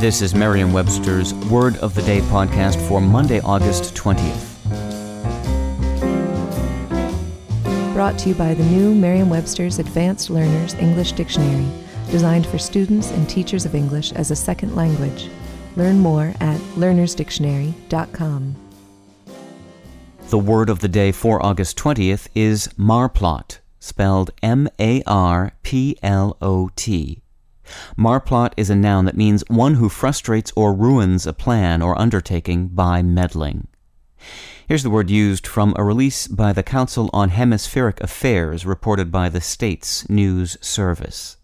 This is Merriam-Webster's Word of the Day podcast for Monday, August 20th. Brought to you by the new Merriam-Webster's Advanced Learners English Dictionary, designed for students and teachers of English as a second language. Learn more at learnersdictionary.com. The word of the day for August 20th is marplot, spelled M A R P L O T. Marplot is a noun that means one who frustrates or ruins a plan or undertaking by meddling. Here's the word used from a release by the Council on Hemispheric Affairs reported by the States News Service.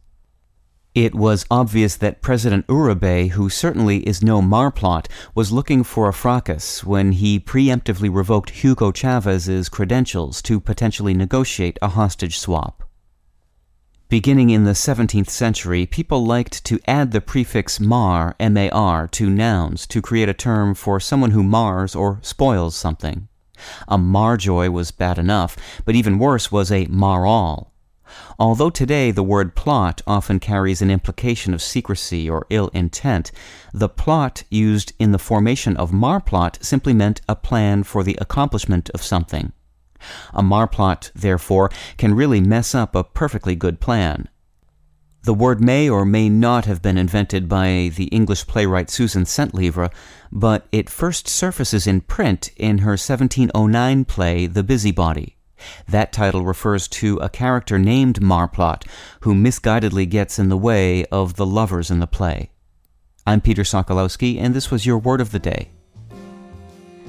It was obvious that President Uribe, who certainly is no marplot, was looking for a fracas when he preemptively revoked Hugo Chavez's credentials to potentially negotiate a hostage swap. Beginning in the 17th century, people liked to add the prefix mar, M-A-R, to nouns to create a term for someone who mars or spoils something. A marjoy was bad enough, but even worse was a mar-all. Although today the word plot often carries an implication of secrecy or ill intent, the plot used in the formation of marplot simply meant a plan for the accomplishment of something. A marplot, therefore, can really mess up a perfectly good plan. The word may or may not have been invented by the English playwright Susan Centlivre, but it first surfaces in print in her 1709 play The Busybody. That title refers to a character named Marplot, who misguidedly gets in the way of the lovers in the play. I'm Peter Sokolowski, and this was your word of the day.